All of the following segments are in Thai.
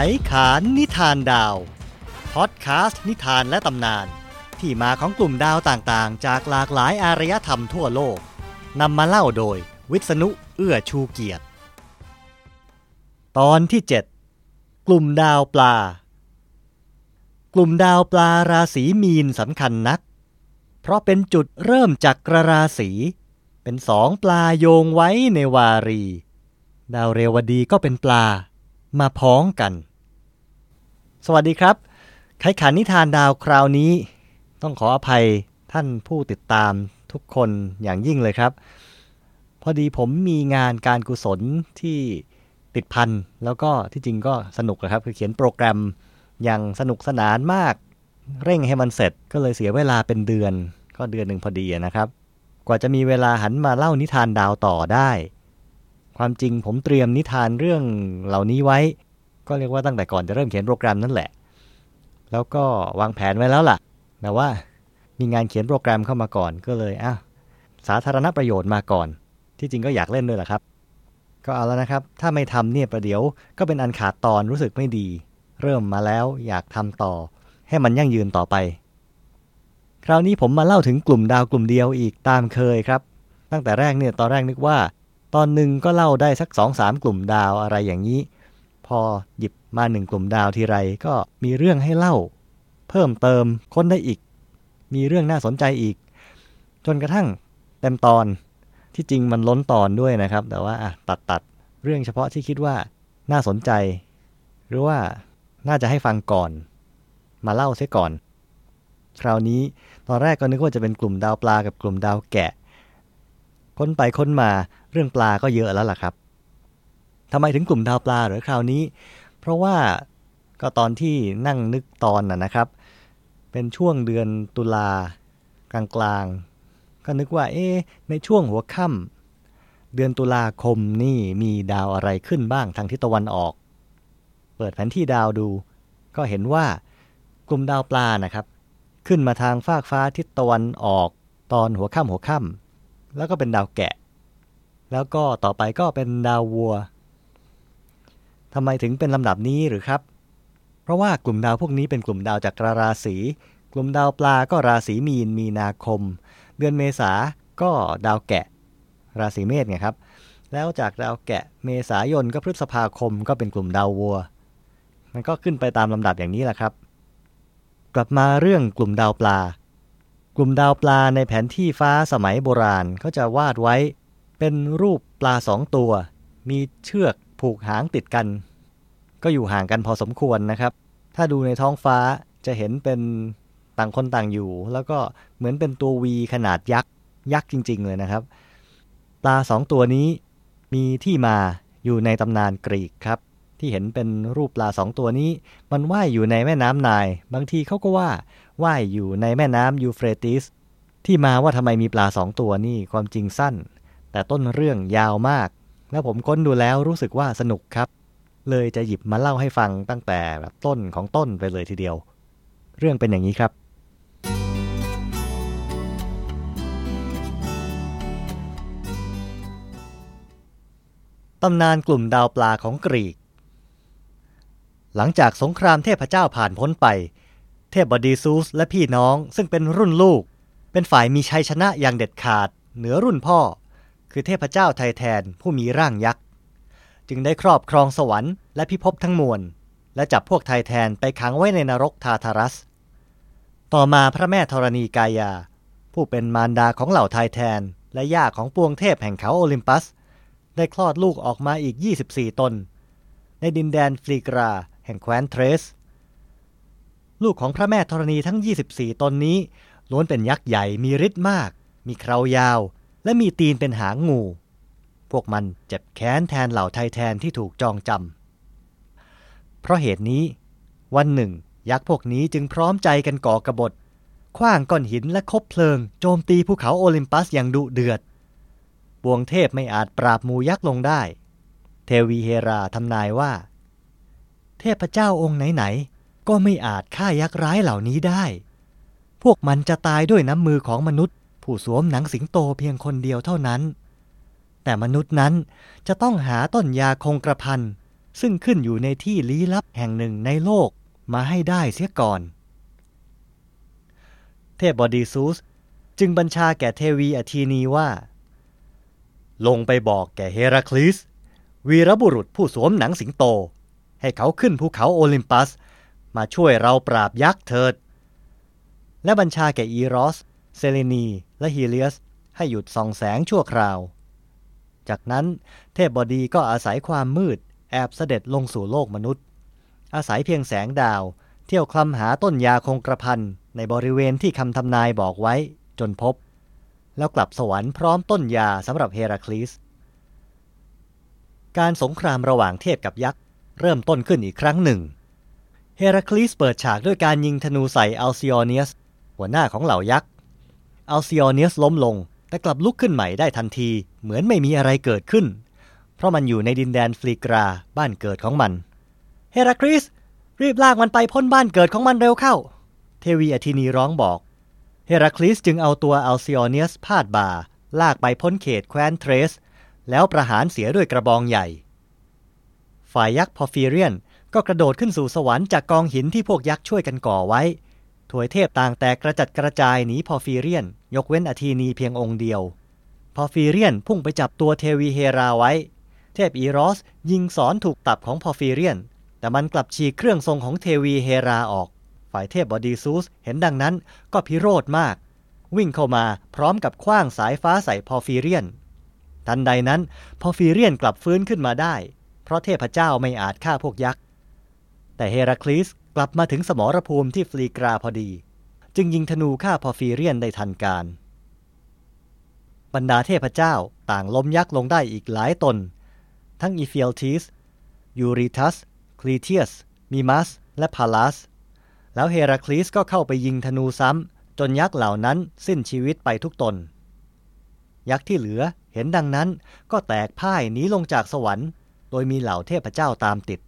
ไขขานนิทานดาวพอดแคสต์นิทานและตำนาน ที่มาของกลุ่มดาวต่างๆ จากหลากหลายอารยธรรมทั่วโลกนำมาเล่าโดย วิษณุเอื้อชูเกียรติ ตอนที่ 7 กลุ่มดาวปลา กลุ่มดาวปลาราศีมีนสำคัญนัก เพราะเป็นจุดเริ่มจากกระราศี เป็นสองปลาโยงไว้ในวารี ดาวเรวดีก็เป็นปลามาพ้องกัน สวัสดีครับ ไขขันนิทานดาวคราวนี้ ต้องขออภัยท่านผู้ติดตามทุกคนอย่างยิ่งเลยครับ พอดีผมมีงานการกุศลที่ติดพันแล้วก็ที่จริงก็สนุกนะครับ คือเขียนโปรแกรมอย่างสนุกสนานมาก เร่งให้มันเสร็จก็เลยเสียเวลาเป็นเดือน ก็เดือนหนึ่งพอดีนะครับ กว่าจะมีเวลาหันมาเล่านิทานดาวต่อได้ ความจริงผมเตรียมนิทานเรื่องเหล่านี้ไว้ ก็เรียกว่าตั้งแต่ก่อนจะเริ่มเขียนโปรแกรมนั่นแหละ แล้วก็วางแผนไว้แล้วล่ะ แต่ว่ามีงานเขียนโปรแกรมเข้ามาก่อนก็เลยอะสาธารณประโยชน์มาก่อน ที่จริงก็อยากเล่นด้วยแหละครับ ก็เอาแล้วนะครับ ถ้าไม่ทำเนี่ยประเดี๋ยวก็เป็นอันขาดตอนรู้สึกไม่ดี เริ่มมาแล้วอยากทำต่อ ให้มันยั่งยืนต่อไป คราวนี้ผมมาเล่าถึงกลุ่มดาวกลุ่มเดียวอีกตามเคยครับ ตั้งแต่แรกเนี่ยตอนแรกนึกว่า ตอนหนึ่งก็เล่าได้สักสองสามกลุ่มดาวอะไรอย่างนี้ พอหยิบมาหนึ่งกลุ่มดาวทีไรก็มีเรื่องให้เล่า เพิ่มเติมค้นได้อีก มีเรื่องน่าสนใจอีก จนกระทั่งเต็มตอนที่จริงมันล้นตอนด้วยนะครับ แต่ว่าตัดตัดเรื่องเฉพาะที่คิดว่าน่าสนใจ หรือว่าน่าจะให้ฟังก่อน มาเล่าเสียก่อน คราวนี้ตอนแรกก็นึกว่าจะเป็นกลุ่มดาวปลากับกลุ่มดาวแกะ ค้นไปค้นมาเรื่องปลาก็เยอะแล้วล่ะครับ ทำไมถึงกลุ่มดาวปลาหรือคราวนี้ เพราะว่าก็ตอนที่นั่งนึกตอนน่ะนะครับ เป็นช่วงเดือนตุลากลางๆก็นึกว่าเอ๊ในช่วงหัวค่ำเดือนตุลาคมนี่มีดาวอะไรขึ้นบ้างทางทิศตะวันออก เปิดแผนที่ดาวดู ก็เห็นว่ากลุ่มดาวปลานะครับ ขึ้นมาทางฟากฟ้าทิศตะวันออก ตอนหัวค่ำหัวค่ำแล้วก็เป็นดาวแกะ แล้วก็ต่อไปก็เป็นดาววัว ทำไมถึงเป็นลำดับนี้หรือครับ เพราะว่ากลุ่มดาวพวกนี้เป็นกลุ่มดาวจากราศี กลุ่มดาวปลาก็ราศีมีนมีนาคม เดือนเมษาก็ดาวแกะ ราศีเมษไงครับ แล้วจากดาวแกะเมษายนก็พฤษภาคมก็เป็นกลุ่มดาววัว มันก็ขึ้นไปตามลำดับอย่างนี้แหละครับ กลับมาเรื่องกลุ่มดาวปลา กลุ่มดาวปลาในแผนที่ฟ้าสมัยโบราณเขาจะวาดไว้ เป็นรูปปลาสองตัว มีเชือก ผูกหางติดกัน ก็อยู่ห่างกันพอสมควรนะครับ ถ้าดูในท้องฟ้าจะเห็นเป็นต่างคนต่างอยู่ แล้วก็เหมือนเป็นตัววีขนาดยักษ์ยักษ์จริง ๆ เลยนะครับปลาสองตัวนี้มีที่มาอยู่ในตำนานกรีกครับ ที่เห็นเป็นรูปปลาสองตัวนี้ มันว่ายอยู่ในแม่น้ำนาย บางทีเขาก็ว่าว่ายอยู่ในแม่น้ำยูเฟรติส ที่มาว่าทำไมมีปลาสองตัวนี่ความจริงสั้น แต่ต้นเรื่องยาวมาก แล้วผมค้นดูแล้วรู้สึกว่าสนุกครับ เลยจะหยิบมาเล่าให้ฟังตั้งแต่แบบต้นของต้นไปเลยทีเดียว เรื่องเป็นอย่างนี้ครับ ตำนานกลุ่มดาวปลาของกรีก หลังจากสงครามเทพเจ้าผ่านพ้นไป เทพบดีซูสและพี่น้องซึ่งเป็นรุ่นลูก เป็นฝ่ายมีชัยชนะอย่างเด็ดขาด เหนือรุ่นพ่อ คือเทพเจ้าไทแทนผู้มีร่างยักษ์ จึงได้ครอบครองสวรรค์และพิภพทั้งมวล และจับพวกไทแทนไปขังไว้ในนรกทาทารัส ต่อมาพระแม่ธรณีกายา ผู้เป็นมารดาของเหล่าไทแทน และย่าของปวงเทพแห่งเขาโอลิมปัส ได้คลอดลูกออกมาอีก 24 ตน ในดินแดนฟรีกรา แห่งแคว้นเทรส ลูกของพระแม่ธรณีทั้ง 24 ตนนี้ล้วนเป็นยักษ์ใหญ่มีฤทธิ์มาก มีเครายาว และมีตีนเป็นหางงู พวกมันเจ็บแค้นแทนเหล่าไทแทนที่ถูกจองจำ เพราะเหตุนี้ วันหนึ่ง ยักษ์พวกนี้จึงพร้อมใจกันก่อกระบฏคว้างก้อนหินและคบเพลิง โจมตีภูเขาโอลิมปัสอย่างดุเดือด บวงเทพไม่อาจปราบมูยักษ์ลงได้ เทวีเฮราทำนายว่า เทพเจ้าองค์ไหนๆ ก็ไม่อาจฆ่ายักษ์ร้ายเหล่านี้ได้ พวกมันจะตายด้วยน้ำมือของมนุษย์ ผู้สวมหนังสิงโตเพียงคนเดียวเท่านั้น แต่มนุษย์นั้นจะต้องหาต้นยาคงกระพันซึ่งขึ้นอยู่ในที่ลี้ลับแห่งหนึ่งในโลกมาให้ได้เสียก่อน เทพบอดีซูสจึงบัญชาแก่เทวีอทีนีว่า ลงไปบอกแก่เฮราคลิสวีรบุรุษผู้สวมหนังสิงโต ให้เขาขึ้นภูเขาโอลิมปัส มาช่วยเราปราบยักษ์เถิด และบัญชาแก่อีรอส เซเลนีและฮีเลียสให้หยุดส่องแสงชั่วคราว จากนั้นเทพบดีก็อาศัยความมืด แอบเสด็จลงสู่โลกมนุษย์ อาศัยเพียงแสงดาว เที่ยวคลำหาต้นยาคงกระพันในบริเวณที่คำทำนายบอกไว้จนพบ แล้วกลับสวรรค์พร้อมต้นยาสำหรับเฮราคลีสการสงครามระหว่างเทพกับยักษ์ เริ่มต้นขึ้นอีกครั้งหนึ่ง เฮราคลีสเปิดฉากด้วยการยิงธนูใส่อัลซิออเนียส หัวหน้าของเหล่ายักษ์ อัลซิออเนียสล้มลง แต่กลับลุกขึ้นใหม่ได้ทันที เหมือนไม่มีอะไรเกิดขึ้น เพราะมันอยู่ในดินแดนฟลีกราบ้านเกิดของมัน เฮราคลีสรีบลากมันไปพ้นบ้านเกิดของมันเร็วเข้า เทวีอธินีร้องบอก เฮราคลิสจึงเอาตัวอัลซิออเนียสพาดบ่า ลากไปพ้นเขตแคว้นเทรส แล้วประหารเสียด้วยกระบองใหญ่ ฝ่ายยักษ์พอฟีเรียนก็กระโดดขึ้นสู่สวรรค์จากกองหินที่พวกยักษ์ช่วยกันก่อไว้ ทวยเทพต่างแตกกระจัดกระจายหนีพอฟีเรียน ยกเว้นอธีนีเพียงองค์เดียว พอฟีเรียนพุ่งไปจับตัวเทวีเฮราไว้ เทพอีรอสยิงศรถูกตับของพอฟีเรียน แต่มันกลับฉีกเครื่องทรงของเทวีเฮราออก ฝ่ายเทพบอดีซูสเห็นดังนั้นก็พิโรธมาก วิ่งเข้ามาพร้อมกับคว้างสายฟ้าใส่พอฟีเรียน ทันใดนั้นพอฟีเรียนกลับฟื้นขึ้นมาได้ เพราะเทพเจ้าไม่อาจฆ่าพวกยักษ์แต่เฮราคลีส กลับมาถึงสมรภูมิที่ฟลีกราพอดี จึงยิงธนูฆ่าพอฟีเรียนได้ทันการ บรรดาเทพเจ้าต่างล้มยักษ์ลงได้อีกหลายตน ทั้งอีเฟียลทิสยูริทัส คลีเทียส มีมัส และพาลัส แล้วเฮราคลีสก็เข้าไปยิงธนูซ้ำ จนยักษ์เหล่านั้นสิ้นชีวิตไปทุกตน ยักษ์ที่เหลือเห็นดังนั้นก็แตกพ่ายหนีลงจากสวรรค์ โดยมีเหล่าเทพเจ้าตามติด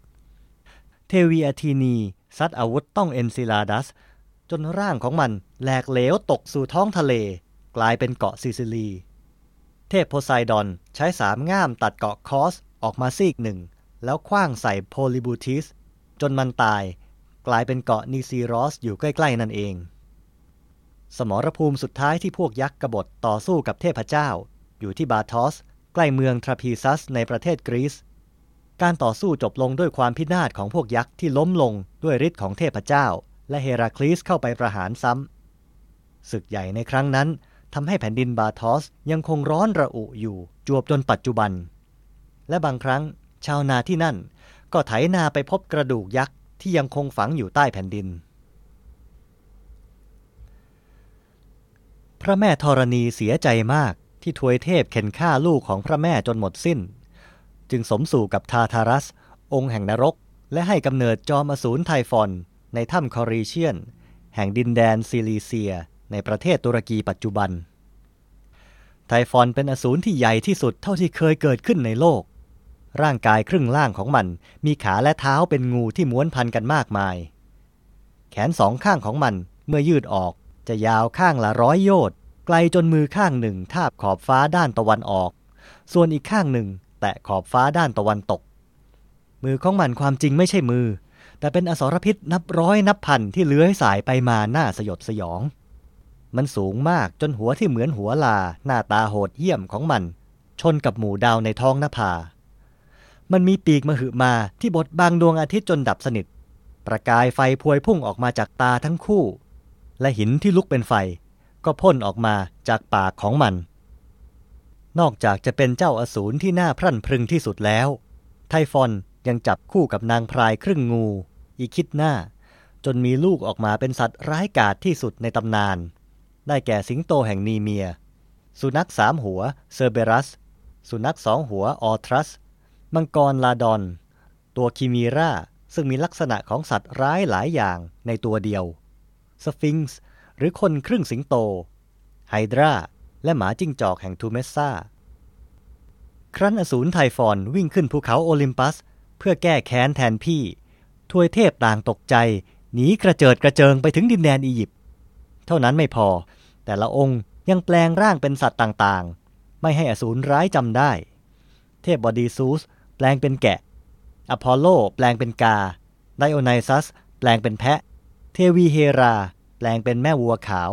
เทวีอาทีนี ซัดอาวุธต้องเอนซิลาดัส จนร่างของมันแหลกเหลวตกสู่ท้องทะเล กลายเป็นเกาะซิซิลี เทพโพไซดอนใช้สามง่ามตัดเกาะคอสออกมาซีกหนึ่ง แล้วขว้างใส่โพลิบูทิส จนมันตาย กลายเป็นเกาะนีซีรอสอยู่ใกล้ ๆ นั่นเอง สมรภูมิสุดท้ายที่พวกยักษ์กบฏต่อสู้กับเทพเจ้า อยู่ที่บาทอส ใกล้เมืองทราพีซัสในประเทศกรีซ การต่อสู้จบลงด้วยความพินาศของพวกยักษ์ที่ล้มลงด้วยฤทธิ์ของเทพเจ้า และเฮราคลีสเข้าไปประหารซ้ำศึกใหญ่ในครั้งนั้นทำให้แผ่นดินบาทอสยังคงร้อนระอุอยู่จวบจนปัจจุบัน และบางครั้งชาวนาที่นั่น ก็ไถนาไปพบกระดูกยักษ์ที่ยังคงฝังอยู่ใต้แผ่นดิน พระแม่ธรณีเสียใจมากที่ทวยเทพเข็นฆ่าลูกของพระแม่จนหมดสิ้น จึงสมสู่กับทาทารัส องค์แห่งนรก และให้กำเนิดจอมอสูรไทฟอน ในถ้ำคอรีเชียน แห่งดินแดนซิลีเซีย ในประเทศตุรกีปัจจุบัน ไทฟอนเป็นอสูรที่ใหญ่ที่สุดเท่าที่เคยเกิดขึ้นในโลก ร่างกายครึ่งล่างของมัน มีขาและเท้าเป็นงูที่ม้วนพันกันมากมาย แขนสองข้างของมันเมื่อยืดออกจะยาวข้างละร้อยโยชน์ไกลจนมือข้างหนึ่งทาบขอบฟ้าด้านตะวันออก ส่วนอีกข้างหนึ่ง แตะขอบฟ้าด้านตะวันตก มือของมันความจริงไม่ใช่มือ แต่เป็นอสรพิษนับร้อยนับพันที่เลื้อยสายไปมาหน้าสยดสยอง มันสูงมากจนหัวที่เหมือนหัวลา หน้าตาโหดเหี้ยมของมัน ชนกับหมู่ดาวในท้องนภา มันมีปีกมหึมาที่บดบางดวงอาทิตย์จนดับสนิท ประกายไฟพวยพุ่งออกมาจากตาทั้งคู่ และหินที่ลุกเป็นไฟ ก็พ่นออกมาจากปากของมัน นอกจากจะเป็นเจ้าอสูรที่น่าพรั่นพรึงที่สุดแล้ว ไทฟอนยังจับคู่กับนางพรายครึ่งงู อีคิดหน้า จนมีลูกออกมาเป็นสัตว์ร้ายกาจที่สุดในตำนาน ได้แก่สิงโตแห่งนีเมีย สุนัขสามหัวเซอร์เบรัส สุนัขสองหัวออทรัส มังกรลาดอน ตัวคิมีราซึ่งมีลักษณะของสัตว์ร้ายหลายอย่างในตัวเดียว สฟิงซ์หรือคนครึ่งสิงโต ไฮดรา และหมาจิ้งจอกแห่งทูเมสซาครั้นอสูรไทฟอนวิ่งขึ้นภูเขาโอลิมปัส เพื่อแก้แค้นแทนพี่ ทวยเทพต่างตกใจ หนีกระเจิดกระเจิงไปถึงดินแดนอียิปต์ เท่านั้นไม่พอ แต่ละองค์ยังแปลงร่างเป็นสัตว์ต่างๆ ไม่ให้อสูรร้ายจำได้ เทพบดีซูส แปลงเป็นแกะ อพอลโล แปลงเป็นกา ไดโอไนซัส แปลงเป็นแพะ เทวีเฮรา แปลงเป็นแม่วัวขาว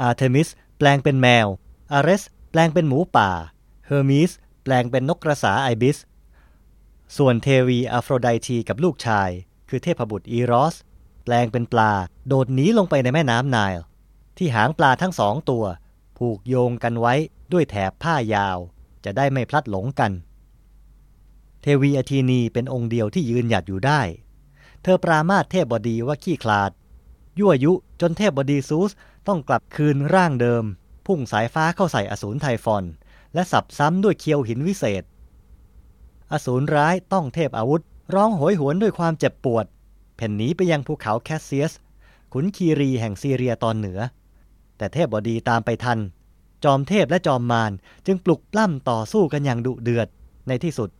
อาร์เทมิส แปลงเป็นแมว อาเรส แปลงเป็นหมูป่า เฮอร์มิสแปลงเป็นนกกระสาไอบิส ส่วนเทวีอะโฟรไดทีกับลูกชาย คือเทพบุตรอีรอส แปลงเป็นปลา โดดหนีลงไปในแม่น้ำไนล์ที่หางปลาทั้งสองตัว ผูกโยงกันไว้ด้วยแถบผ้ายาว จะได้ไม่พลัดหลงกัน เทวีอาทีนีเป็นองค์เดียวที่ยืนหยัดอยู่ได้ เธอปรามาสเทพบดีว่าขี้ขลาด ยั่วยุจนเทพบดีซูส ต้องกลับคืนร่างเดิม พุ่งสายฟ้าเข้าใส่อสูรไทฟอน และสับซ้ำด้วยเคียวหินวิเศษ อสูรร้ายต้องเทพอาวุธ ร้องโหยหวนด้วยความเจ็บปวดเผ่นหนีไปยังภูเขาแคสเซียส ขุนคีรีแห่งซีเรียตอนเหนือ แต่เทพบดีตามไปทัน จอมเทพและจอมมารจึงปลุกปล้ำต่อสู้กันอย่างดุเดือด ในที่สุด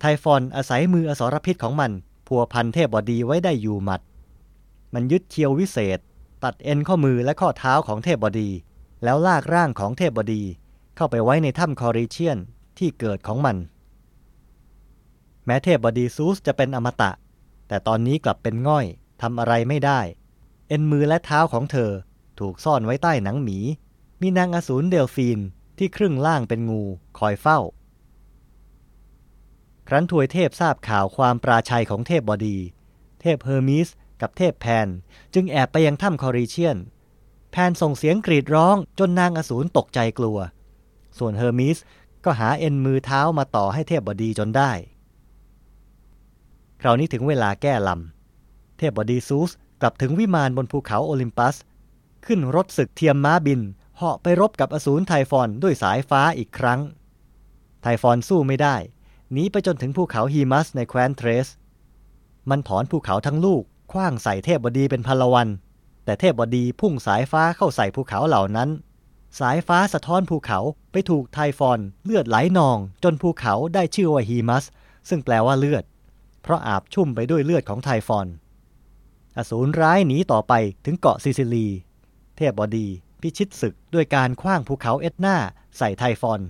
ไทฟอนอาศัยมืออสรพิษของมัน พัวพันเทพบดีไว้ได้อยู่หมัด มันยึดเคียววิเศษ ตัดเอ็นข้อมือและข้อเท้าของเทพบดี แล้วลากร่างของเทพบดี เข้าไปไว้ในถ้ำคอริเชียนที่เกิดของมัน แม้เทพบดีซูสจะเป็นอมตะ แต่ตอนนี้กลับเป็นง่อยทำอะไรไม่ได้ เอ็นมือและเท้าของเธอถูกซ่อนไว้ใต้หนังหมี มีนางอสูรเดลฟีนที่ครึ่งล่างเป็นงูคอยเฝ้า ครั้นทวยเทพทราบข่าวความปราชัยของเทพบดี เทพเฮอร์มิส กับเทพแพน จึงแอบไปยังถ้ำคอริเชียน แพนส่งเสียงกรีดร้องจนนางอสูรตกใจกลัว ส่วนเฮอร์มิสก็หาเอ็นมือเท้ามาต่อให้เทพบดีจนได้ คราวนี้ถึงเวลาแก้ลำ เทพบดีซูสกลับถึงวิมานบนภูเขาโอลิมปัส ขึ้นรถศึกเทียมม้าบินเหาะไปรบกับอสูรไทฟอนด้วยสายฟ้าอีกครั้ง ไทฟอนสู้ไม่ได้หนีไปจนถึงภูเขาฮีมัสในแคว้นเทรส มันถอนภูเขาทั้งลูก ว้างใส่เทพบดีเป็นพลวัน แต่เทพบดีพุ่งสายฟ้าเข้าใส่ภูเขาเหล่านั้น สายฟ้าสะท้อนภูเขาไปถูกไทฟอนเลือดไหลนอง จนภูเขาได้ชื่อว่าฮีมัส ซึ่งแปลว่าเลือด เพราะอาบชุ่มไปด้วยเลือดของไทฟอน อสูรร้ายหนีต่อไปถึงเกาะซิซิลี เทพบดีพิชิตศึกด้วยการคว้างภูเขาเอ็ดนาใส่ไทฟอน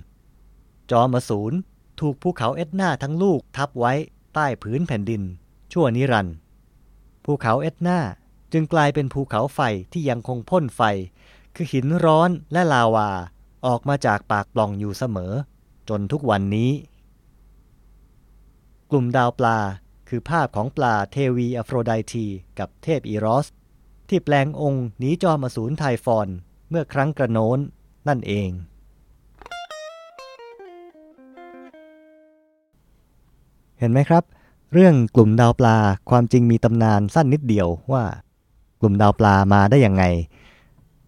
จอมอสูรถูกภูเขาเอ็ดนาทั้งลูกทับไว้ใต้ผืนแผ่นดิน ชั่วนิรันดร์ ภูเขาเอ็ดนาจึงกลายเป็นภูเขาไฟที่ยังคงพ่นไฟ คือหินร้อนและลาวา ออกมาจากปากปล่องอยู่เสมอ จนทุกวันนี้ กลุ่มดาวปลาคือภาพของปลาเทวีอโฟรไดทีกับเทพอีรอส ที่แปลงองค์หนีจอมอสูรไทฟอน เมื่อครั้งกระโน้นนั่นเอง เห็นไหมครับ เรื่องกลุ่มดาวปลาความจริงมีตำนานสั้นนิดเดียวว่ากลุ่มดาวปลามาได้ยังไง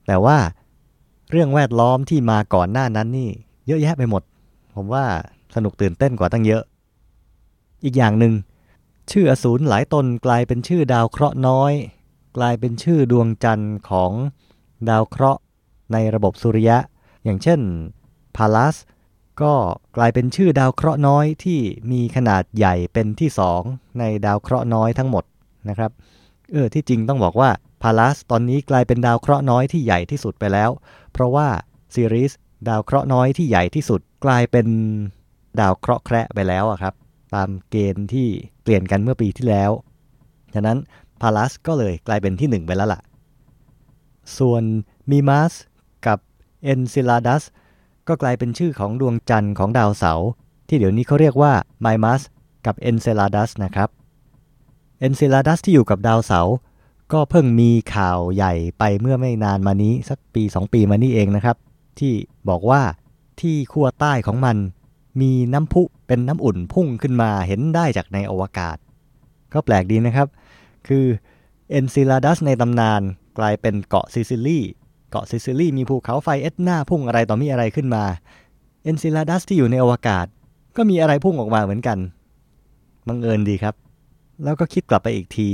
แต่ว่าเรื่องแวดล้อมที่มาก่อนหน้านั้นนี่ เยอะแยะไปหมด ผมว่าสนุกตื่นเต้นกว่าตั้งเยอะ อีกอย่างหนึ่งชื่ออสูรหลายตนกลายเป็นชื่อดาวเคราะห์น้อย กลายเป็นชื่อดวงจันทร์ของดาวเคราะห์ในระบบสุริยะ อย่างเช่นพาลัส ก็กลายเป็นชื่อดาวเคราะห์น้อยที่มีขนาดใหญ่เป็นที่สองในดาวเคราะห์น้อยทั้งหมดนะครับ เออที่จริงต้องบอกว่าพาลัสตอนนี้กลายเป็นดาวเคราะห์น้อยที่ใหญ่ที่สุดไปแล้ว เพราะว่าซีรีส์ดาวเคราะห์น้อยที่ใหญ่ที่สุดกลายเป็นดาวเคราะห์แคระไปแล้วอะครับ ตามเกณฑ์ที่เปลี่ยนกันเมื่อปีที่แล้ว ฉะนั้นพาลัสก็เลยกลายเป็นที่หนึ่งไปแล้วล่ะ ส่วนมีมัสกับเอนซิลาดัส ก็กลายเป็นชื่อของดวงจันทร์ของดาวเสาร์ที่เดี๋ยวนี้เขาเรียกว่าไมมัสกับเอนเซลาดัสนะครับเอนเซลาดัสที่อยู่กับดาวเสาร์ก็เพิ่งมีข่าวใหญ่ไปเมื่อไม่นานมานี้ สักปี 2 ปีมานี้เองนะครับ ที่บอกว่าที่ขั้วใต้ของมัน มีน้ำพุเป็นน้ำอุ่นพุ่งขึ้นมาเห็นได้จากในอวกาศ ก็แปลกดีนะครับ คือเอนซิลาดัสในตำนานกลายเป็นเกาะซิซิลี เกาะซิซิลีมีภูเขาไฟเอ็ดนาพุ่งอะไรต่อมีอะไรขึ้นมา เอนซิลาดัสที่อยู่ในอวกาศ ก็มีอะไรพุ่งออกมาเหมือนกัน บังเอิญดีครับ แล้วก็คิดกลับไปอีกที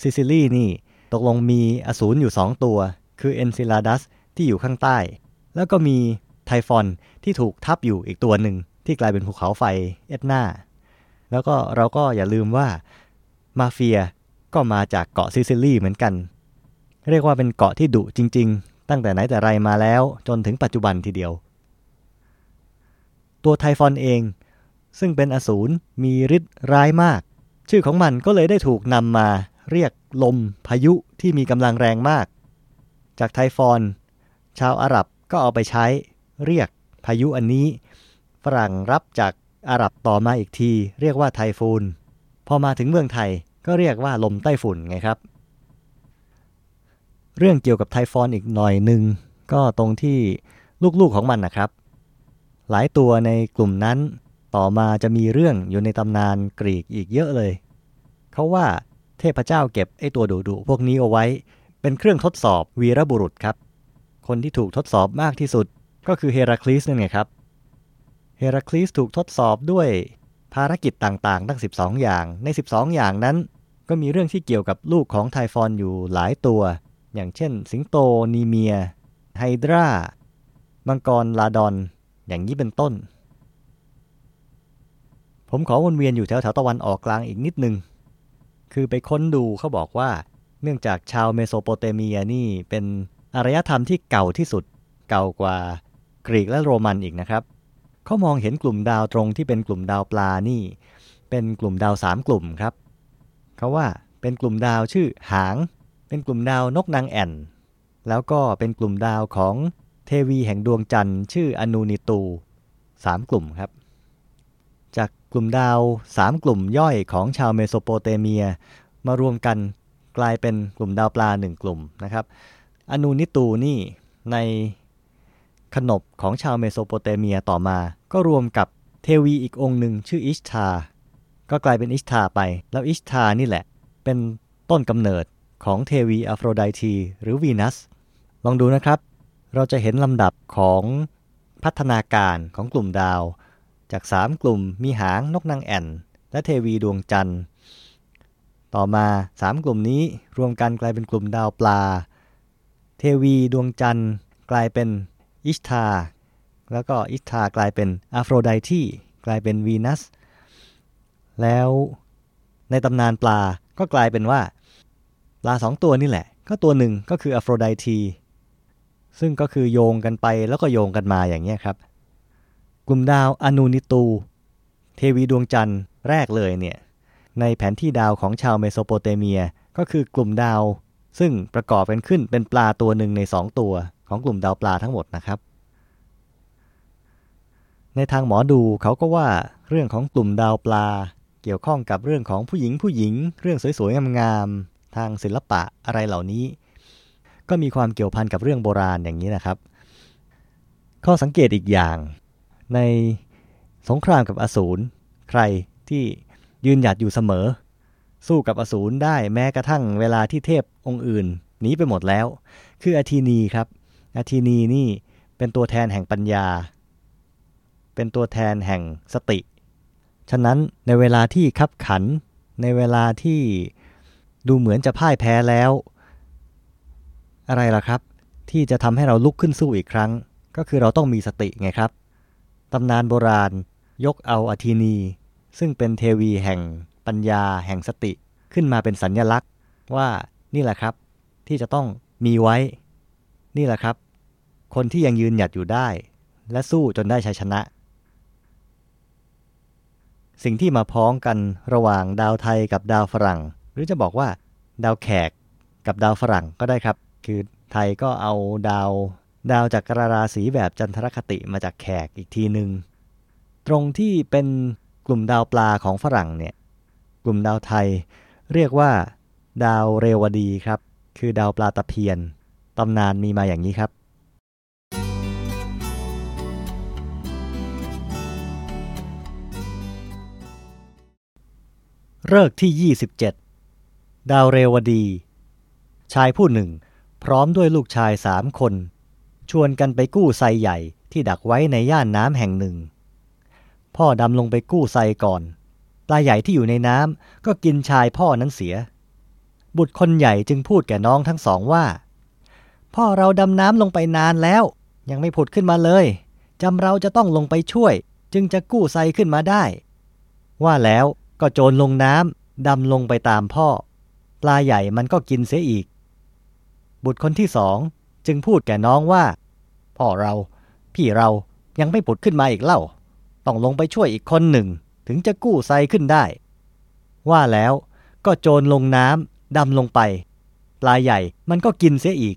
ซิซิลีนี่ตกลงมีอสูรอยู่ 2 ตัว คือเอนซิลาดัสที่อยู่ข้างใต้ แล้วก็มีไทฟอนที่ถูกทับอยู่อีกตัวหนึ่ง ที่กลายเป็นภูเขาไฟเอ็ดนาแล้วก็เราก็อย่าลืมว่ามาเฟียก็มาจากเกาะซิซิลีเหมือนกัน เรียกว่าเป็นเกาะที่ดุจริง ๆ ตั้งแต่ไหนแต่ไรมาแล้วจนถึงปัจจุบันทีเดียว ตัวไทฟอนเอง ซึ่งเป็นอสูรมีฤทธิ์ร้ายมาก ชื่อของมันก็เลยได้ถูกนำมาเรียกลมพายุที่มีกำลังแรงมาก จากไทฟอน ชาวอาหรับก็เอาไปใช้เรียกพายุอันนี้ ฝรั่งรับจากอาหรับต่อมาอีกที เรียกว่าไทฟูน พอมาถึงเมืองไทยก็เรียกว่าลมใต้ฝุ่นไงครับ เรื่องเกี่ยวกับไทฟอนอีกหน่อยหนึ่งก็ตรงที่ลูกๆของมันนะครับ หลายตัวในกลุ่มนั้น ต่อมาจะมีเรื่องอยู่ในตำนานกรีกอีกเยอะเลย เขาว่าเทพเจ้าเก็บไอ้ตัวดุดุพวกนี้เอาไว้ เป็นเครื่องทดสอบวีรบุรุษครับ คนที่ถูกทดสอบมากที่สุดก็คือเฮราคลีสนั่นไงครับ เฮราคลีสถูกทดสอบด้วยภารกิจต่างๆ ตั้ง 12 อย่าง ใน 12 อย่างนั้น ก็มีเรื่องที่เกี่ยวกับลูกของไทฟอนอยู่หลายตัว อย่างเช่น สิงโตนีเมีย ไฮดรามังกรลาดอน อย่างนี้เป็นต้น ผมขอวนเวียนอยู่แถวแถวตะวันออกกลางอีกนิดนึง คือไปค้นดูเขาบอกว่า เนื่องจากชาวเมโสโปเตเมียนี่เป็นอารยธรรมที่เก่าที่สุด เก่ากว่ากรีกและโรมันอีกนะครับเขามองเห็นกลุ่มดาวตรงที่เป็นกลุ่มดาวปลานี่ เป็นกลุ่มดาวสามกลุ่มครับเขาว่าเป็นกลุ่มดาวชื่อหาง เป็นกลุ่มดาวนกนางแอ่น แล้วก็เป็นกลุ่มดาวของเทวีแห่งดวงจันทร์ ชื่ออนูนิตูสามกลุ่มครับ จากกลุ่มดาวสามกลุ่มย่อยของชาวเมโสโปเตเมีย มารวมกันกลายเป็นกลุ่มดาวปลาหนึ่งกลุ่มนะครับ อนูนิตูนี่ในขนบของชาวเมโสโปเตเมียต่อมา ก็รวมกับเทวีอีกองค์หนึ่งชื่ออิชทา ก็กลายเป็นอิชทาไป แล้วอิชทานี่แหละ เป็นต้นกำเนิด ของเทวีอโฟรไดทีหรือวีนัส ลองดูนะครับ เราจะเห็นลำดับของพัฒนาการของกลุ่มดาว จาก 3 กลุ่มมีหางนกนางแอ่น และเทวีดวงจันทร์ ต่อมา 3 กลุ่มนี้รวมกันกลายเป็นกลุ่มดาวปลา เทวีดวงจันทร์กลายเป็นอิชทาแล้วก็อิชทากลายเป็นอะโฟรไดทีกลายเป็นวีนัส แล้วในตำนานปลาก็กลายเป็นว่า ลาสองตัวนี่แหละ ก็ตัวหนึ่งก็คืออโฟรไดทีซึ่งก็คือโยงกันไปแล้วก็โยงกันมาอย่างนี้ครับ กลุ่มดาวอนูนิตู เทวีดวงจันทร์แรกเลยเนี่ยในแผนที่ดาวของชาวเมโสโปเตเมีย ก็คือกลุ่มดาว ซึ่งประกอบกันขึ้นเป็นปลาตัวหนึ่งในสองตัวของกลุ่มดาวปลาทั้งหมดนะครับ ในทางหมอดูเขาก็ว่าเรื่องของกลุ่มดาวปลา เกี่ยวข้องกับเรื่องของผู้หญิงผู้หญิง เรื่องสวยๆงามๆ ทางศิลปะอะไรเหล่านี้ ก็มีความเกี่ยวพันกับเรื่องโบราณอย่างนี้นะครับ ข้อสังเกตอีกอย่าง ในสงครามกับอสูรใครที่ยืนหยัดอยู่เสมอ สู้กับอสูรได้แม้กระทั่งเวลาที่เทพองค์อื่นหนีไปหมดแล้ว คืออาทีนีครับอาทีนีนี่เป็นตัวแทนแห่งปัญญา เป็นตัวแทนแห่งสติ ฉะนั้นในเวลาที่คับขัน ในเวลาที่ ดูเหมือนจะพ่ายแพ้แล้ว อะไรล่ะครับ ที่จะทำให้เราลุกขึ้นสู้อีกครั้ง ก็คือเราต้องมีสติไงครับตำนานโบราณ ยกเอาอาทีนี ซึ่งเป็นเทวีแห่งปัญญาแห่งสติขึ้นมาเป็นสัญญลักษณ์ว่านี่แหละครับ ที่จะต้องมีไว้ นี่แหละครับ คนที่ยังยืนหยัดอยู่ได้ และสู้จนได้ชัยชนะ สิ่งที่มาพ้องกันระหว่างดาวไทยกับดาวฝรั่ง หรือจะบอกว่าดาวแขกกับดาวฝรั่งก็ได้ครับ คือไทยก็เอาดาว ดาวจากกราราศีแบบจันทรคติมาจากแขกอีกทีหนึง่งตรงที่เป็นกลุ่มดาวปลาของฝรั่งเนี่ยกลุ่มดาวไทย เรียกว่า ดาวเรวดีครับ คือดาวปลาตะเพียนตำนานมีมาอย่างนี้ครับเลิกที่ 27 ดาวเรวดี ชายผู้หนึ่ง พร้อมด้วยลูกชายสามคน ชวนกันไปกู้ไซใหญ่ที่ดักไว้ในย่านน้ำแห่งหนึ่ง พ่อดำลงไปกู้ไซก่อน ปลาใหญ่ที่อยู่ในน้ำก็กินชายพ่อนั้นเสีย บุตรคนใหญ่จึงพูดแก่น้องทั้งสองว่า พ่อเราดำน้ำลงไปนานแล้ว ยังไม่ผุดขึ้นมาเลยจำเราจะต้องลงไปช่วย จึงจะกู้ไซขึ้นมาได้ ว่าแล้วก็โจรลงน้ำดำลงไปตามพ่อ ลาใหญ่มันก็กินเสียอีก บุตรคนที่สองจึงพูดแก่น้องว่า พ่อเรา พี่เรายังไม่ปุดขึ้นมาอีกเล่า ต้องลงไปช่วยอีกคนหนึ่ง ถึงจะกู้ไซขึ้นได้ ว่าแล้วก็โจรลงน้ำดำลงไป ปลาใหญ่มันก็กินเสียอีก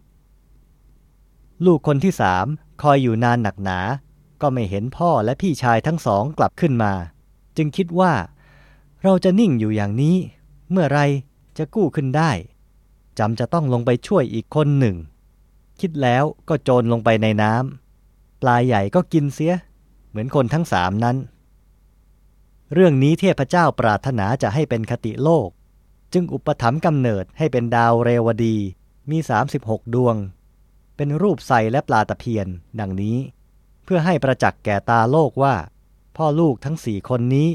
ลูกคนที่สามคอยอยู่นานหนักหนา ก็ไม่เห็นพ่อและพี่ชายทั้งสองกลับขึ้นมา จึงคิดว่า เราจะนิ่งอยู่อย่างนี้ เมื่อไร จะกู้ขึ้นได้จำจะต้องลงไปช่วยอีกคนหนึ่ง คิดแล้วก็โจรลงไปในน้ำปลาใหญ่ก็กินเสีย เหมือนคนทั้งสามนั้น เรื่องนี้เทพเจ้าปรารถนาจะให้เป็นคติโลก จึงอุปถัมภ์กำเนิดให้เป็นดาวเรวดีมี 36 ดวง เป็นรูปใสและปลาตะเพียน ดังนี้ เพื่อให้ประจักษ์แก่ตาโลกว่า พ่อลูกทั้งสี่คนนี้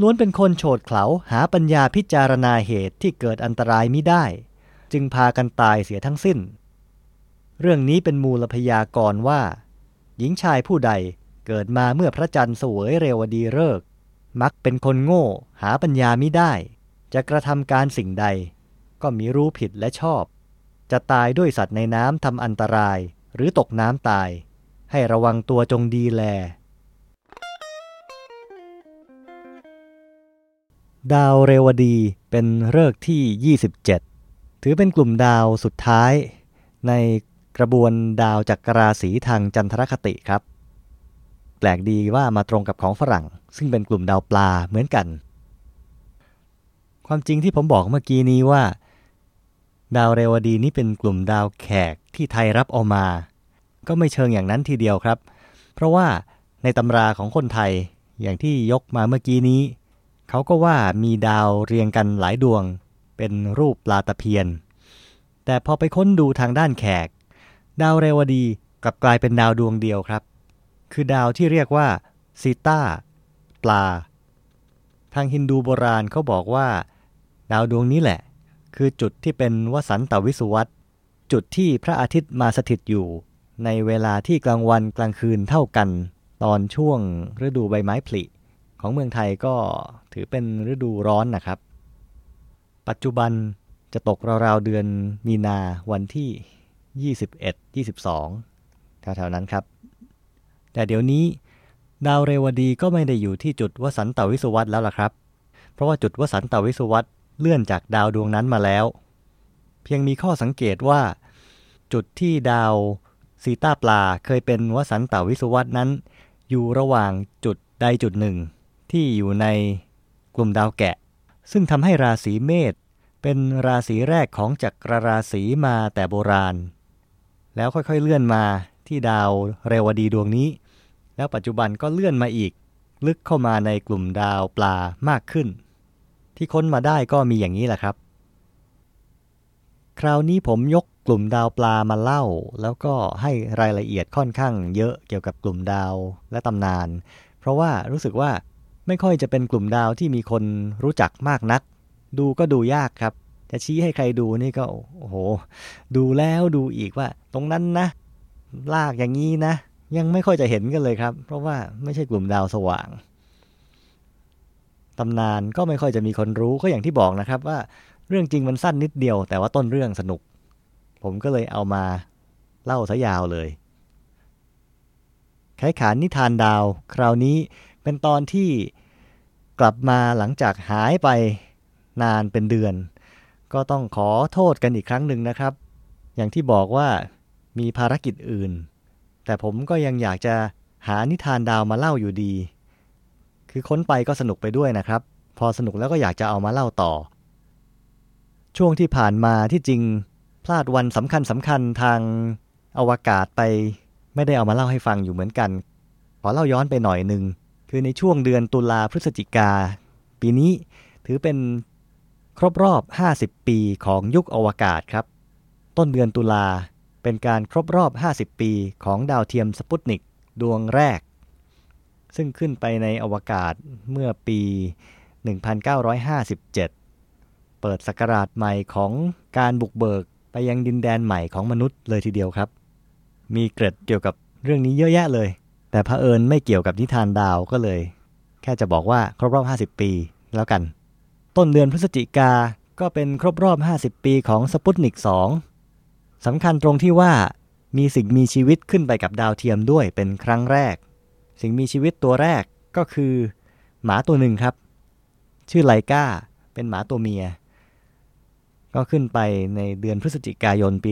ล้วนเป็นคนโฉดเขลาหาปัญญาพิจารณาเหตุที่เกิดอันตรายม่ได้ จึงพากันตายเสียทั้งสิ้น เรื่องนี้เป็นมูลพยากรว่า หญิงชายผู้ใดเกิดมาเมื่อพระจันทร์สวยเรวดีเลิก มักเป็นคนโง่ หาปัญญามิได้ จะกระทำการสิ่งใด ก็มีรู้ผิดและชอบ จะตายด้วยสัตว์ในน้ำทำอันตรายหรือตกน้ำตาย ให้ระวังตัวจงดีแล ดาวเรวดีเป็นฤกษ์ที่ 27 ถือเป็นกลุ่มดาวสุดท้าย ในกระบวนดาวจักรราศีทางจันทรคติครับ แปลกดีว่ามาตรงกับของฝรั่ง ซึ่งเป็นกลุ่มดาวปลาเหมือนกัน ความจริงที่ผมบอกเมื่อกี้นี้ว่า ดาวเรวดีนี้เป็นกลุ่มดาวแขกที่ไทยรับเอามา ก็ไม่เชิงอย่างนั้นทีเดียวครับ เพราะว่าในตำราของคนไทยอย่างที่ยกมาเมื่อกี้นี้ เขาก็ว่ามีดาวเรียงกันหลายดวง เป็นรูปปลาตะเพียน แต่พอไปค้นดูทางด้านแขก ดาวเรวดีกลับกลายเป็นดาวดวงเดียวครับ คือดาวที่เรียกว่าซีต้าปลา ทางฮินดูโบราณเขาบอกว่า ดาวดวงนี้แหละ คือจุดที่เป็นวสันตวิสุวัตจุดที่พระอาทิตย์มาสถิตอยู่ ในเวลาที่กลางวันกลางคืนเท่ากัน ตอนช่วงฤดูใบไม้ผลิ ของเมืองไทยก็ถือเป็นฤดูร้อนนะครับ ปัจจุบันจะตกราวๆเดือนมีนาวันที่ 21 22 แถวๆนั้นครับ แต่เดี๋ยวนี้ ดาวเรวดีก็ไม่ได้อยู่ที่จุดวสันตวิสุวัตแล้วล่ะครับ เพราะว่าจุดวสันตวิสุวัตเลื่อนจากดาวดวงนั้นมาแล้ว เพียงมีข้อสังเกตว่า จุดที่ดาวซีตาปลาเคยเป็นวสันตวิสุวัตนั้น อยู่ระหว่างจุดใดจุดหนึ่ง ที่อยู่ในกลุ่มดาวแกะ ซึ่งทำให้ราศีเมษเป็นราศีแรกของจักรราศีมาแต่โบราณ แล้วค่อยๆเลื่อนมาที่ดาวเรวดีดวงนี้ แล้วปัจจุบันก็เลื่อนมาอีก ลึกเข้ามาในกลุ่มดาวปลามากขึ้น ที่ค้นมาได้ก็มีอย่างนี้แหละครับ คราวนี้ผมยกกลุ่มดาวปลามาเล่า แล้วก็ให้รายละเอียดค่อนข้างเยอะเกี่ยวกับกลุ่มดาวและตำนาน เพราะว่ารู้สึกว่า ไม่ค่อยจะเป็นกลุ่มดาวที่มีคนรู้จักมากนัก ดูก็ดูยากครับ จะชี้ให้ใครดูนี่ก็โอ้โห ดูแล้วดูอีกว่า ตรงนั้นนะ ลากอย่างนี้นะ ยังไม่ค่อยจะเห็นกันเลยครับ เพราะว่าไม่ใช่กลุ่มดาวสว่างตำนานก็ไม่ค่อยจะมีคนรู้ก็อย่างที่บอกนะครับ ว่าเรื่องจริงมันสั้นนิดเดียว แต่ว่าต้นเรื่องสนุก ผมก็เลยเอามาเล่าซะยาวเลยไขขานนิทานดาว คราวนี้ เป็นตอนที่กลับมาหลังจากหายไปนานเป็นเดือน ก็ต้องขอโทษกันอีกครั้งหนึ่งนะครับ อย่างที่บอกว่ามีภารกิจอื่น แต่ผมก็ยังอยากจะหานิทานดาวมาเล่าอยู่ดี คือค้นไปก็สนุกไปด้วยนะครับ พอสนุกแล้วก็อยากจะเอามาเล่าต่อ ช่วงที่ผ่านมาที่จริงพลาดวันสำคัญสำคัญทางอวกาศไป ไม่ได้เอามาเล่าให้ฟังอยู่เหมือนกัน ขอเล่าย้อนไปหน่อยหนึ่ง คือในช่วงเดือนตุลาพฤศจิกา ปีนี้ถือเป็นครบรอบ 50 ปีของยุคอวกาศครับ ต้นเดือนตุลาเป็นการครบรอบ 50 ปีของดาวเทียมสปุตนิกดวงแรก ซึ่งขึ้นไปในอวกาศเมื่อปี 1957 เปิดสกราชใหม่ของการบุกเบิกไปยังดินแดนใหม่ของมนุษย์เลยทีเดียวครับ มีเกร็ดเกี่ยวกับเรื่องนี้เยอะแยะเลย แต่เผอิญไม่เกี่ยวกับนิทานดาวก็เลย แค่จะบอกว่าครบรอบ 50 ปีแล้วกัน ต้นเดือนพฤศจิกาก็เป็นครบรอบ 50 ปีของสปุตนิก 2สำคัญตรงที่ว่ามีสิ่งมีชีวิตขึ้นไปกับดาวเทียมด้วยเป็นครั้งแรก สิ่งมีชีวิตตัวแรกก็คือ หมาตัวหนึ่งครับ ชื่อไลกาเป็นหมาตัวเมีย ก็ขึ้นไปในเดือนพฤศจิกายนปี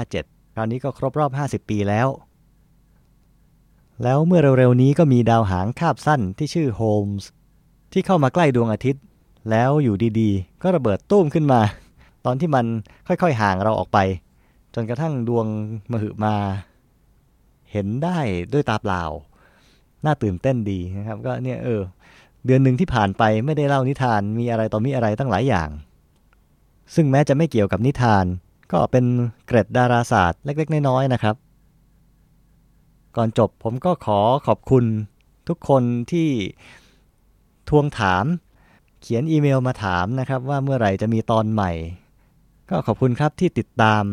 1957 คราวนี้ก็ครบรอบ 50 ปีแล้ว แล้วเมื่อเร็วๆนี้ก็มีดาวหางคาบสั้นที่ชื่อโฮมส์ที่เข้ามาใกล้ดวงอาทิตย์ แล้วอยู่ดีๆ ก็ระเบิดตุ้มขึ้นมา ตอนที่มันค่อยๆห่างเราออกไป จนกระทั่งดวงมหึมา เห็นได้ด้วยตาเปล่า น่าตื่นเต้นดีนะครับ ก็เนี่ยเออ เดือนหนึ่งที่ผ่านไปไม่ได้เล่านิทานมีอะไรต่อมีอะไรตั้งหลายอย่าง ซึ่งแม้จะไม่เกี่ยวกับนิทาน ก็เป็นเกร็ดดาราศาสตร์เล็ก ๆ น้อยๆนะครับ ก่อนจบผมก็ขอขอบคุณทุกคนที่ทวงถาม เขียนอีเมลมาถามนะครับ ว่าเมื่อไหร่จะมีตอนใหม่ ก็ขอบคุณครับที่ติดตาม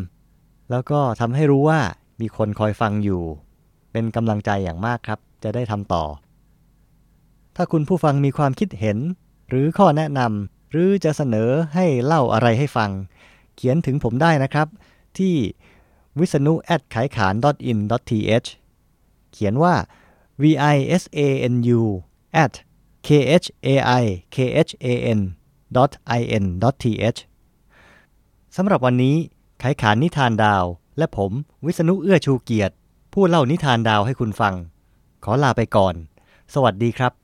แล้วก็ทำให้รู้ว่ามีคนคอยฟังอยู่ เป็นกำลังใจอย่างมากครับ จะได้ทำต่อ ถ้าคุณผู้ฟังมีความคิดเห็น หรือข้อแนะนำหรือจะเสนอให้เล่าอะไรให้ฟัง เขียนถึงผมได้นะครับ ที่วิษณุ at ขายขาน in th ขียนว่า v i s a n u at k h a i k h a n i n th สำหรับวันนี้ไขขานนิทานดาว และผมวิษณุเอื้อชูเกียรติ ผู้เล่านิทานดาวให้คุณฟัง ขอลาไปก่อน สวัสดีครับ